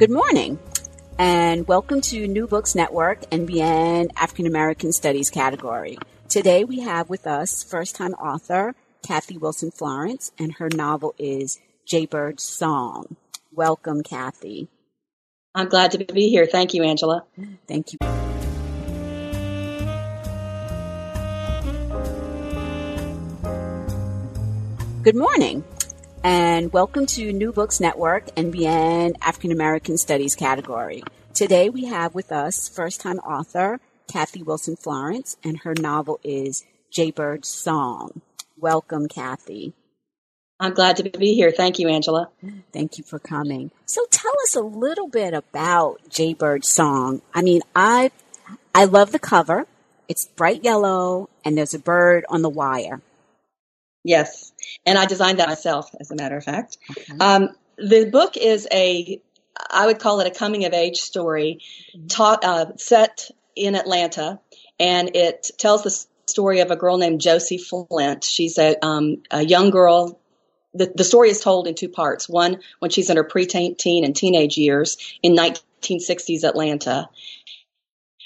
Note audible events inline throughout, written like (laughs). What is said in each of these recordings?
Good morning, and welcome to New Books Network NBN African American Studies category. Today we have with us first time author Kathy Wilson Florence, and her novel is Jaybird's Song. Welcome, Kathy. I'm glad to be here. Thank you, Angela. Thank you. Good morning and welcome to New Books Network NBN African American Studies category. Today we have with us first time author Kathy Wilson Florence, and her novel is Jaybird's Song. Welcome, Kathy. I'm glad to be here. Thank you, Angela. Thank you for coming. So tell us a little bit about Jaybird's Song. I mean, I I love the cover. It's bright yellow and there's a bird on the wire. Yes, and I designed that myself, as a matter of fact. Okay. Um, the book is a, I would call it a coming of age story, taught, uh, set in Atlanta, and it tells the story of a girl named Josie Flint. She's a, um, a young girl. The, the story is told in two parts. One, when she's in her preteen and teenage years in 1960s Atlanta,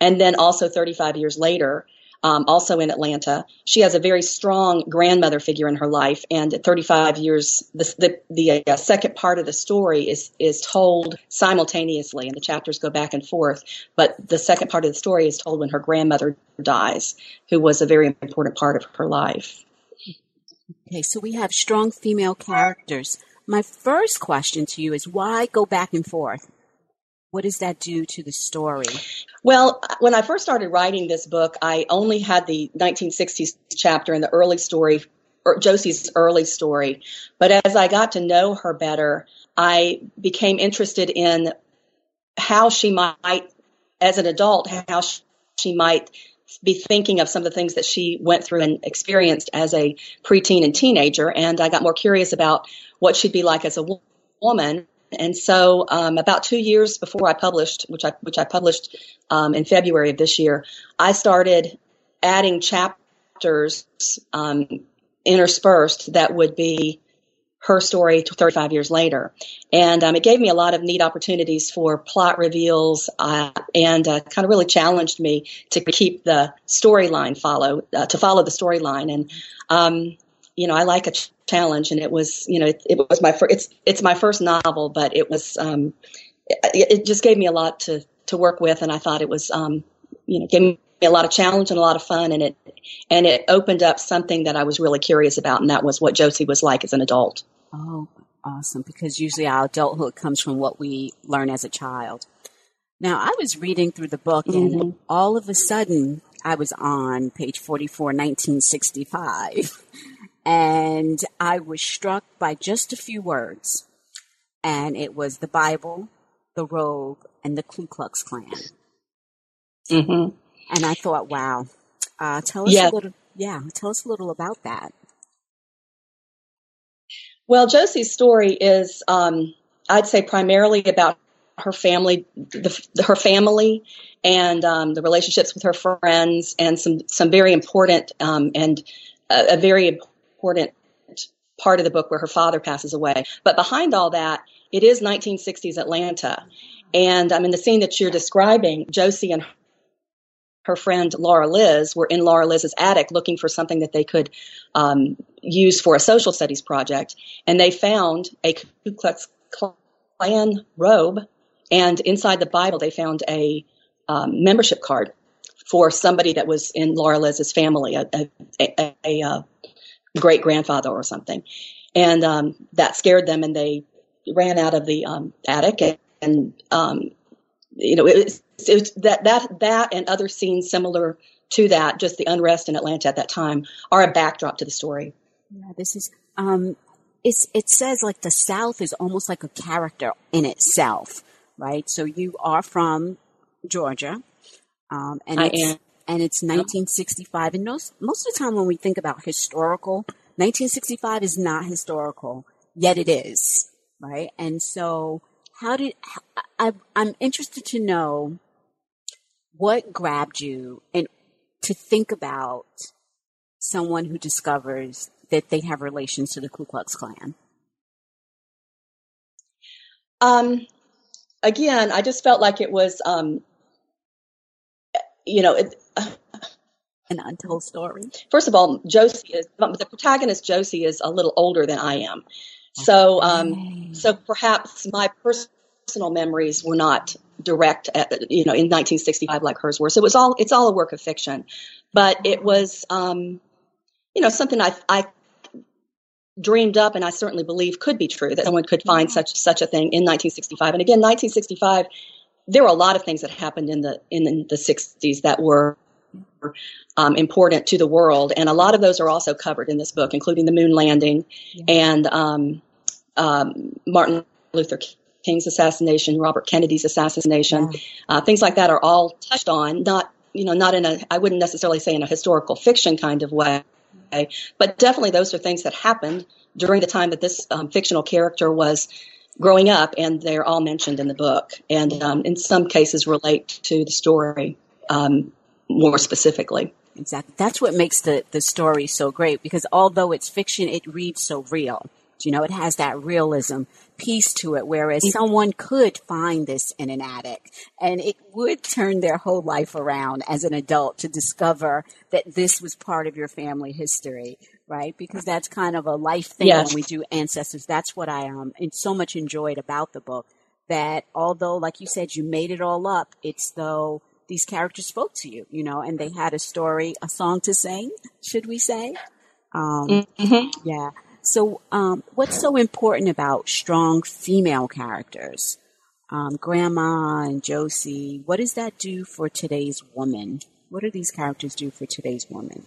and then also 35 years later um, also in Atlanta. She has a very strong grandmother figure in her life, and at 35 years, the the, the uh, second part of the story is is told simultaneously, and the chapters go back and forth. But the second part of the story is told when her grandmother dies, who was a very important part of her life. Okay, so we have strong female characters. My first question to you is why go back and forth? What does that do to the story? Well, when I first started writing this book, I only had the 1960s chapter and the early story, or Josie's early story. But as I got to know her better, I became interested in how she might, as an adult, how she might be thinking of some of the things that she went through and experienced as a preteen and teenager. And I got more curious about what she'd be like as a woman and so, um, about two years before I published, which I which I published um, in February of this year, I started adding chapters um, interspersed that would be her story 35 years later. And um, it gave me a lot of neat opportunities for plot reveals uh, and uh, kind of really challenged me to keep the storyline follow, uh, to follow the storyline. And, um, you know, I like a challenge, and it was, you know, it, it was my first. It's it's my first novel, but it was, um, it, it, just gave me a lot to to work with, and I thought it was, um, you know, gave me a lot of challenge and a lot of fun, and it and it opened up something that I was really curious about, and that was what Josie was like as an adult. Oh, awesome! Because usually our adulthood comes from what we learn as a child. Now, I was reading through the book, and mm-hmm. all of a sudden, I was on page 44, 1965. (laughs) and I was struck by just a few words. And it was the Bible, the robe, and the Ku Klux Klan. Mm-hmm. And I thought, wow, uh, tell us yeah. a little, yeah, tell us a little about that. Well, Josie's story is, um, I'd say, primarily about her family, the, her family, and um, the relationships with her friends, and some some very important um, and a, a very important part of the book where her father passes away. But behind all that, it is 1960s Atlanta. And I'm in the scene that you're describing, Josie and her friend Laura Liz were in Laura Liz's attic looking for something that they could um, use for a social studies project. And they found a Ku Klux Klan robe. And inside the Bible, they found a um, membership card for somebody that was in Laura Liz's family, a, a, a, a uh, great grandfather or something. And um, that scared them, and they ran out of the um, attic. And, and um, you know, it that that that and other scenes similar to that, just the unrest in Atlanta at that time, are a backdrop to the story. Yeah, this is. Um, it's, it says like the South is almost like a character in itself, right? So you are from Georgia, um, and I it's, am. And it's 1965. And most most of the time when we think about historical, 1965 is not historical, yet it is, right? And so, how did I, I'm interested to know what grabbed you and to think about someone who discovers that they have relations to the Ku Klux Klan? Um, again, I just felt like it was, um, you know, it, (laughs) An untold story. first of all, Josie is the protagonist. Josie is a little older than I am, so um, so perhaps my personal memories were not direct, at, you know, in 1965 like hers were. So it was all it's all a work of fiction, but it was, um, you know, something I I dreamed up and I certainly believe could be true that someone could find such such a thing in 1965. And again, 1965, there were a lot of things that happened in the in the 60s that were um, important to the world, and a lot of those are also covered in this book, including the moon landing and um, um, Martin Luther King's assassination, Robert Kennedy's assassination, uh, things like that are all touched on. Not you know not in a I wouldn't necessarily say in a historical fiction kind of way, but definitely those are things that happened during the time that this um, fictional character was growing up, and they're all mentioned in the book, and um, in some cases relate to the story um, more specifically. Exactly. That's what makes the, the story so great because although it's fiction, it reads so real. You know, it has that realism piece to it, whereas someone could find this in an attic and it would turn their whole life around as an adult to discover that this was part of your family history, right? Because that's kind of a life thing Yes. when we do ancestors. That's what I um and so much enjoyed about the book. That although, like you said, you made it all up, it's though these characters spoke to you, you know, and they had a story, a song to sing, should we say? Um, Yeah. So, um, what's so important about strong female characters? Um, Grandma and Josie, what does that do for today's woman? What do these characters do for today's woman?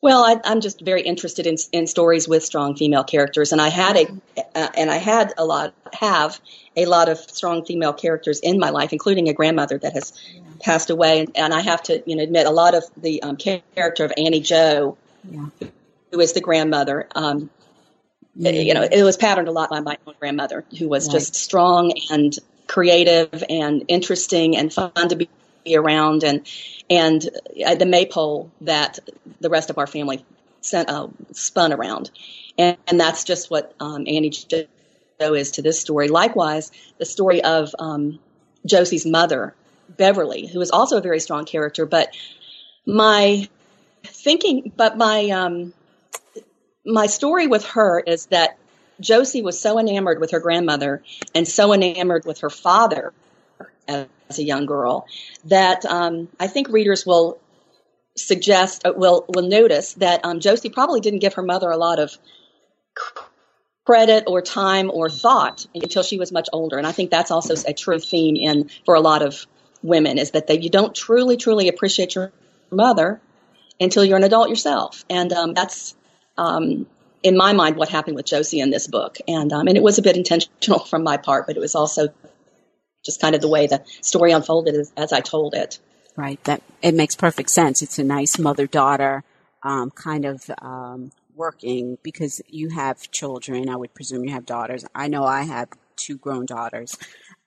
Well, I, I'm just very interested in in stories with strong female characters, and I had a uh, and I had a lot have a lot of strong female characters in my life, including a grandmother that has passed away, and, and I have to you know admit a lot of the um, character of Annie Joe, Yeah. who is the grandmother. Um, You know, it was patterned a lot by my own grandmother, who was Right. just strong and creative and interesting and fun to be around, and and the maypole that the rest of our family sent, uh, spun around, and, and that's just what um, Annie Joe is to this story. Likewise, the story of um, Josie's mother, Beverly, who is also a very strong character, but my thinking, but my um, my story with her is that Josie was so enamored with her grandmother and so enamored with her father as a young girl that um, I think readers will suggest uh, will will notice that um, Josie probably didn't give her mother a lot of credit or time or thought until she was much older, and I think that's also a true theme in for a lot of women is that they, you don't truly truly appreciate your mother until you're an adult yourself, and um, that's um, in my mind what happened with Josie in this book, and um, and it was a bit intentional (laughs) from my part, but it was also just kind of the way the story unfolded as, as I told it. Right. That it makes perfect sense. It's a nice mother daughter um, kind of um, working because you have children. I would presume you have daughters. I know I have two grown daughters,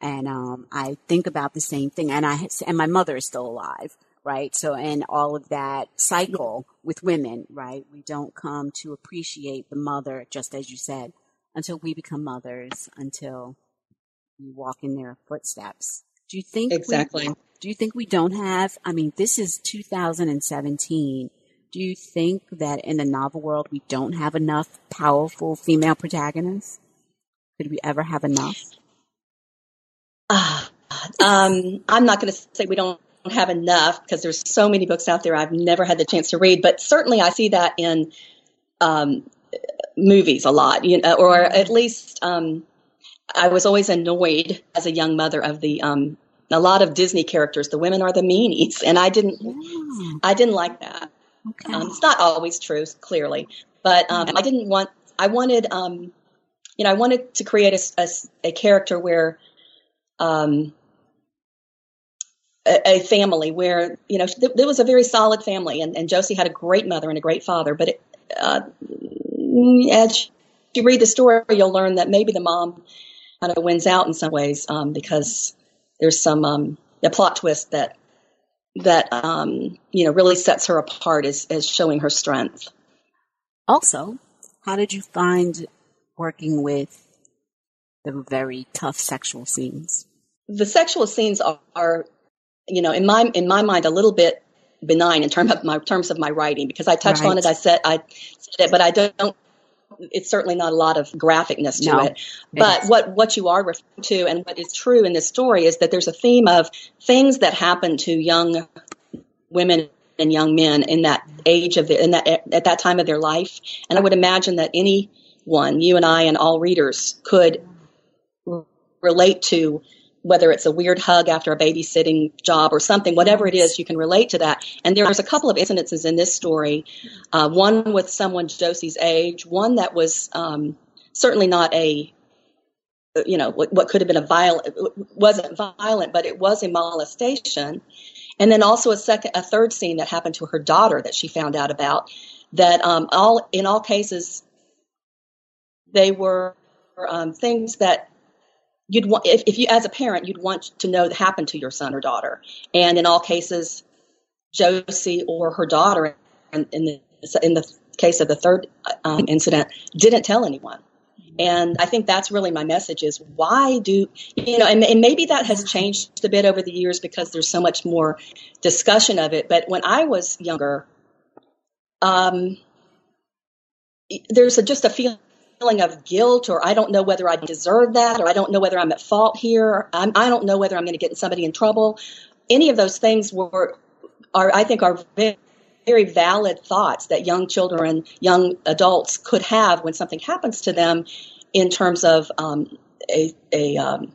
and um, I think about the same thing. And I and my mother is still alive. Right. So, and all of that cycle with women, right? We don't come to appreciate the mother, just as you said, until we become mothers, until we walk in their footsteps. Do you think we- Exactly. do you think we don't have? I mean, this is 2017. Do you think that in the novel world we don't have enough powerful female protagonists? Could we ever have enough? Ah, (sighs) um, I'm not going to say we don't have enough because there's so many books out there I've never had the chance to read, but certainly I see that in um, movies a lot, you know, or at least um, I was always annoyed as a young mother of the um, a lot of Disney characters. The women are the meanies, and I didn't Yeah. I didn't like that. Okay. Um, it's not always true, clearly, but um, I didn't want. I wanted, um, you know, I wanted to create a, a, a character where, um, a, a, family where you know th- there was a very solid family, and, and Josie had a great mother and a great father. But it, uh, as you read the story, you'll learn that maybe the mom kind of wins out in some ways um, because there's some um, a plot twist that that um, you know really sets her apart as, as showing her strength. Also, how did you find working with the very tough sexual scenes? The sexual scenes are, are you know, in my in my mind, a little bit benign in terms of my terms of my writing because I touched right. on it. I said I said it, but I don't. It's certainly not a lot of graphicness to no, it. But it what what you are referring to and what is true in this story is that there's a theme of things that happen to young women and young men in that age of the in that at that time of their life. And I would imagine that anyone, you and I, and all readers could relate to whether it's a weird hug after a babysitting job or something, whatever it is, you can relate to that. And there's a couple of incidences in this story. Uh, one with someone Josie's age, one that was um, certainly not a, you know, what, what could have been a violent, wasn't violent, but it was a molestation. And then also a second, a third scene that happened to her daughter that she found out about. That um, all in all cases, they were um, things that you'd want if, if you as a parent you'd want to know that happened to your son or daughter. And in all cases josie or her daughter in, in the in the case of the third um, incident didn't tell anyone. And i think that's really my message is why do you know and, and maybe that has changed a bit over the years because there's so much more discussion of it. But when i was younger um, there's a, just a feeling feeling of guilt or I don't know whether I deserve that or I don't know whether I'm at fault here. I'm, I do not know whether I'm going to get somebody in trouble. Any of those things were, are, I think, are very, very valid thoughts that young children, young adults could have when something happens to them in terms of um, a, a um,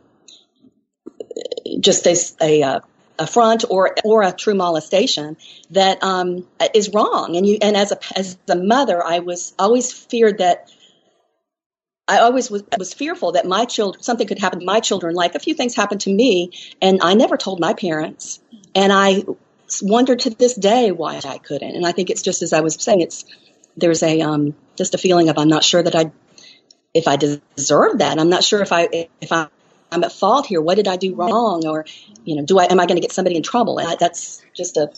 just a, a affront or or a true molestation that um, is wrong. And you and as a as a mother, I was always feared that I always was, was fearful that my children, something could happen to my children. Like a few things happened to me, and I never told my parents. And I wonder to this day why I couldn't. And I think it's just as I was saying, it's there's a um, just a feeling of I'm not sure that I if I deserve that. I'm not sure if I if I I'm at fault here. What did I do wrong? Or you know, do I am I going to get somebody in trouble? And I, that's just a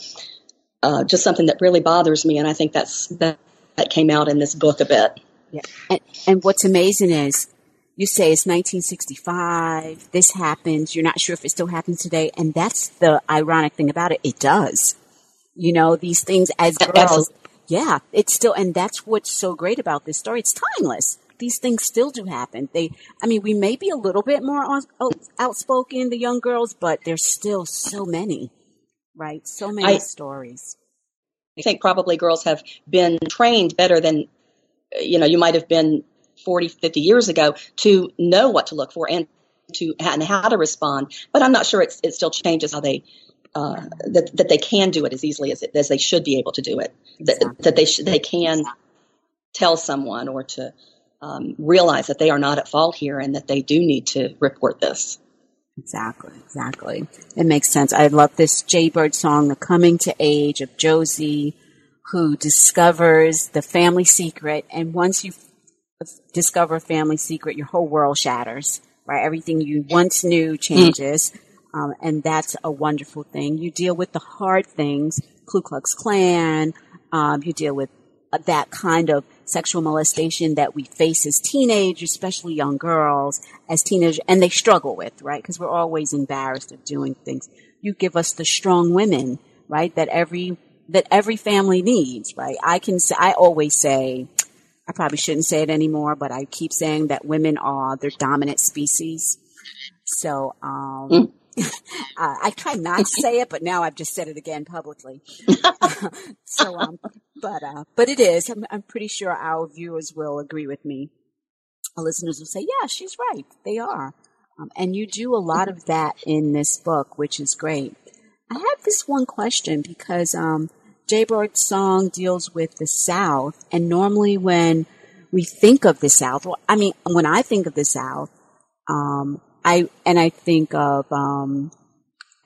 uh, just something that really bothers me. And I think that's that that came out in this book a bit. Yeah. And, and what's amazing is you say it's 1965, this happens, you're not sure if it still happens today. And that's the ironic thing about it. It does. You know, these things as girls. Yeah, it's still, and that's what's so great about this story. It's timeless. These things still do happen. They, I mean, we may be a little bit more on, oh, outspoken, the young girls, but there's still so many, right? So many I, stories. I think probably girls have been trained better than you know, you might have been 40, 50 years ago to know what to look for and to and how to respond. But I'm not sure it still changes how they uh, that that they can do it as easily as as they should be able to do it. Exactly. That, that they sh- they can tell someone or to um, realize that they are not at fault here and that they do need to report this. Exactly, exactly. It makes sense. I love this Jaybird song, "The Coming to Age" of Josie who discovers the family secret. And once you discover a family secret, your whole world shatters, right? Everything you once knew changes. Um, and that's a wonderful thing. You deal with the hard things, Ku Klux Klan. Um, you deal with uh, that kind of sexual molestation that we face as teenagers, especially young girls, as teenagers, and they struggle with, right? Because we're always embarrassed of doing things. You give us the strong women, right? That every that every family needs, right? I can say, I always say, I probably shouldn't say it anymore, but I keep saying that women are the dominant species. So, um, mm. uh, (laughs) I try not to say it, but now I've just said it again publicly. (laughs) (laughs) so, um, but, uh, but it is. I'm, I'm pretty sure our viewers will agree with me. Our listeners will say, yeah, she's right. They are. Um, and you do a lot of that in this book, which is great. I have this one question because um, Jaybird's song deals with the South, and normally when we think of the South, well, I mean, when I think of the South, um, I and I think of um,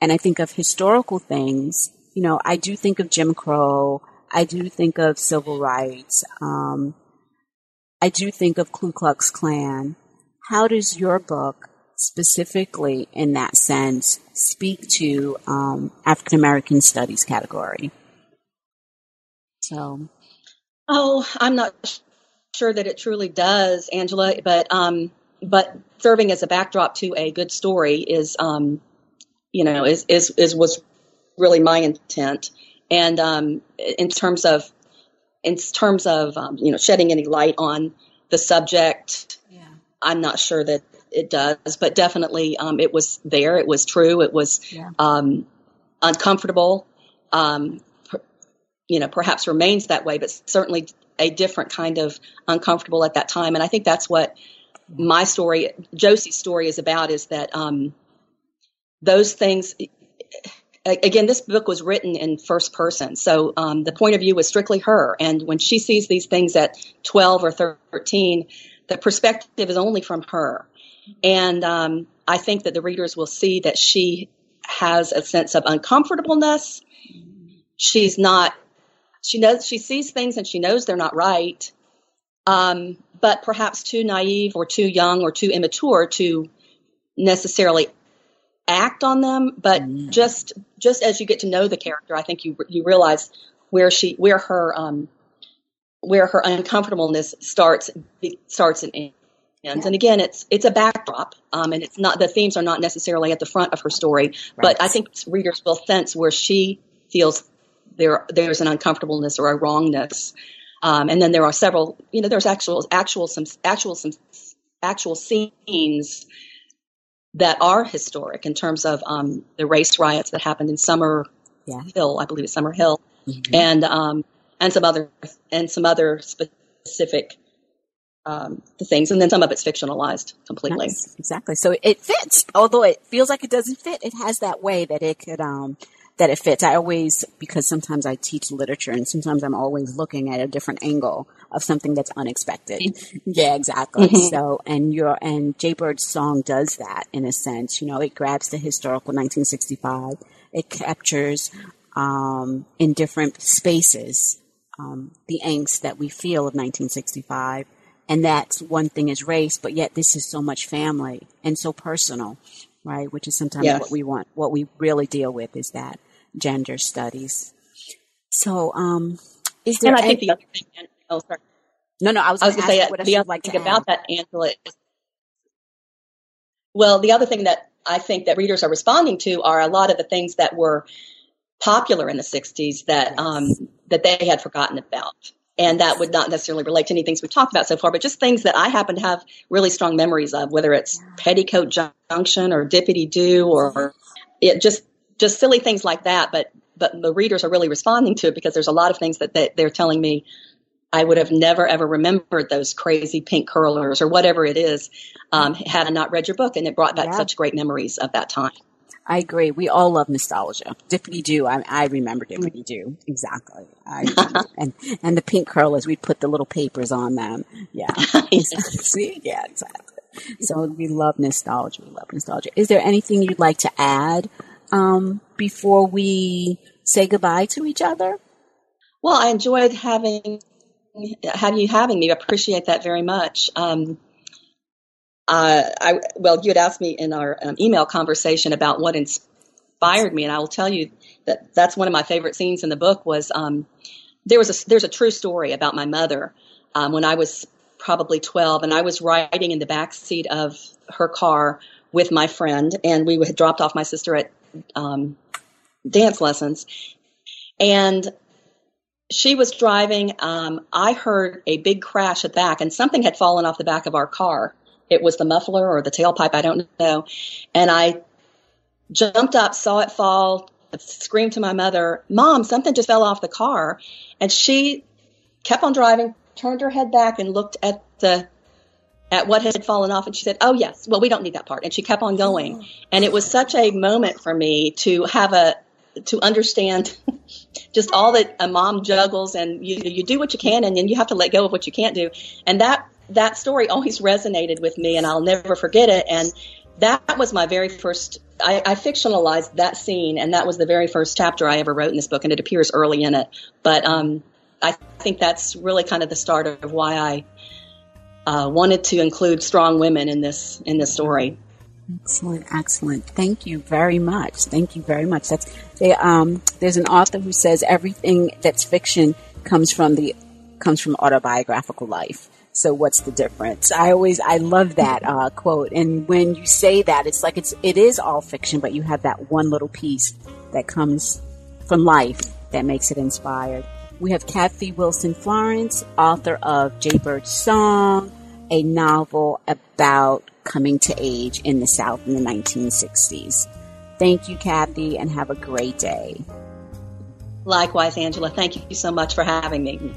and I think of historical things. You know, I do think of Jim Crow. I do think of civil rights. Um, I do think of Ku Klux Klan. How does your book, specifically in that sense, speak to um, African American studies category? So, oh, I'm not sure that it truly does, Angela. But um, but serving as a backdrop to a good story is, um, you know, is is is was really my intent. And um, in terms of in terms of um, you know shedding any light on the subject, yeah. I'm not sure that it does, but definitely um, it was there. It was true. It was yeah. um, uncomfortable. Um, you know, perhaps remains that way, but certainly a different kind of uncomfortable at that time. And I think that's what my story, Josie's story, is about. Is that um, those things again, this book was written in first person, so um, the point of view was strictly her. And when she sees these things at 12 or 13, the perspective is only from her. And um, I think that the readers will see that she has a sense of uncomfortableness. She's not, she knows, she sees things and she knows they're not right, um, but perhaps too naive or too young or too immature to necessarily act on them, but mm. just just as you get to know the character, I think you you realize where she where her um where her uncomfortableness starts starts and ends. Yeah. And again, it's it's a backdrop, um, and it's not the themes are not necessarily at the front of her story, right. but I think readers will sense where she feels there there's an uncomfortableness or a wrongness, um, and then there are several, you know, there's actual actual some actual some actual scenes that are historic in terms of um, the race riots that happened in Summer yeah. Hill, I believe it's Summer Hill, mm-hmm. and um, and some other and some other specific um, the things, and then some of it's fictionalized completely. Nice. Exactly. So it fits, although it feels like it doesn't fit. It has that way that it could um, that it fits. I always, because sometimes I teach literature and sometimes I'm always looking at a different angle of something that's unexpected. Mm-hmm. yeah, exactly. Mm-hmm. So, and your, and Jaybird's song does that in a sense. You know, it grabs the historical 1965. It captures, um, in different spaces, um, the angst that we feel of 1965. And that's one thing is race, but yet this is so much family and so personal right? Which is sometimes yes. what we want, what we really deal with is that gender studies. So, um, is there? And I think the other thing. Oh, sorry. No, no, I was, I was going to say what the other like thing about that, Angela. Is, well, the other thing that I think that readers are responding to are a lot of the things that were popular in the '60s that yes. um, that they had forgotten about and that would not necessarily relate to any things we've talked about so far, but just things that I happen to have really strong memories of, whether it's Petticoat Junction or Dippity Doo or it just just silly things like that. But but the readers are really responding to it because there's a lot of things that they, they're telling me I would have never ever remembered those crazy pink curlers or whatever it is um, had I not read your book, and it brought back yeah. such great memories of that time. I agree. We all love nostalgia. Dippity do. I, I remember Dippity do. exactly. I, and and the pink curlers. We put the little papers on them. Yeah. (laughs) (laughs) See. Yeah. Exactly. So we love nostalgia. We love nostalgia. Is there anything you'd like to add um, before we say goodbye to each other? Well, I enjoyed having have you having me. I appreciate that very much. Um, uh, I well, you had asked me in our um, email conversation about what inspired me, and I will tell you that that's one of my favorite scenes in the book. Was um, there was a there's a true story about my mother um, when I was probably 12, and I was riding in the back seat of her car with my friend, and we had dropped off my sister at um, dance lessons, and she was driving. Um, I heard a big crash at the back, and something had fallen off the back of our car it was the muffler or the tailpipe, I don't know. And I jumped up, saw it fall, screamed to my mother, Mom, something just fell off the car. And she kept on driving, turned her head back and looked at the at what had fallen off and she said, "Oh yes, well we don't need that part." And she kept on going. Oh. And it was such a moment for me to have a to understand (laughs) just all that a mom juggles and you you do what you can and then you have to let go of what you can't do. And that that story always resonated with me and I'll never forget it. And that was my very first I, I, fictionalized that scene and that was the very first chapter I ever wrote in this book and it appears early in it. But um, I think that's really kind of the start of why I uh, wanted to include strong women in this in this story. Excellent, excellent. Thank you very much. Thank you very much. That's they, um, there's an author who says everything that's fiction comes from the comes from autobiographical life. So what's the difference? I always I love that uh, quote. And when you say that, it's like it's it is all fiction, but you have that one little piece that comes from life that makes it inspired. We have Kathy Wilson Florence, author of Jaybird Song, a novel about coming to age in the South in the 1960s. Thank you, Kathy, and have a great day. Likewise, Angela. Thank you so much for having me.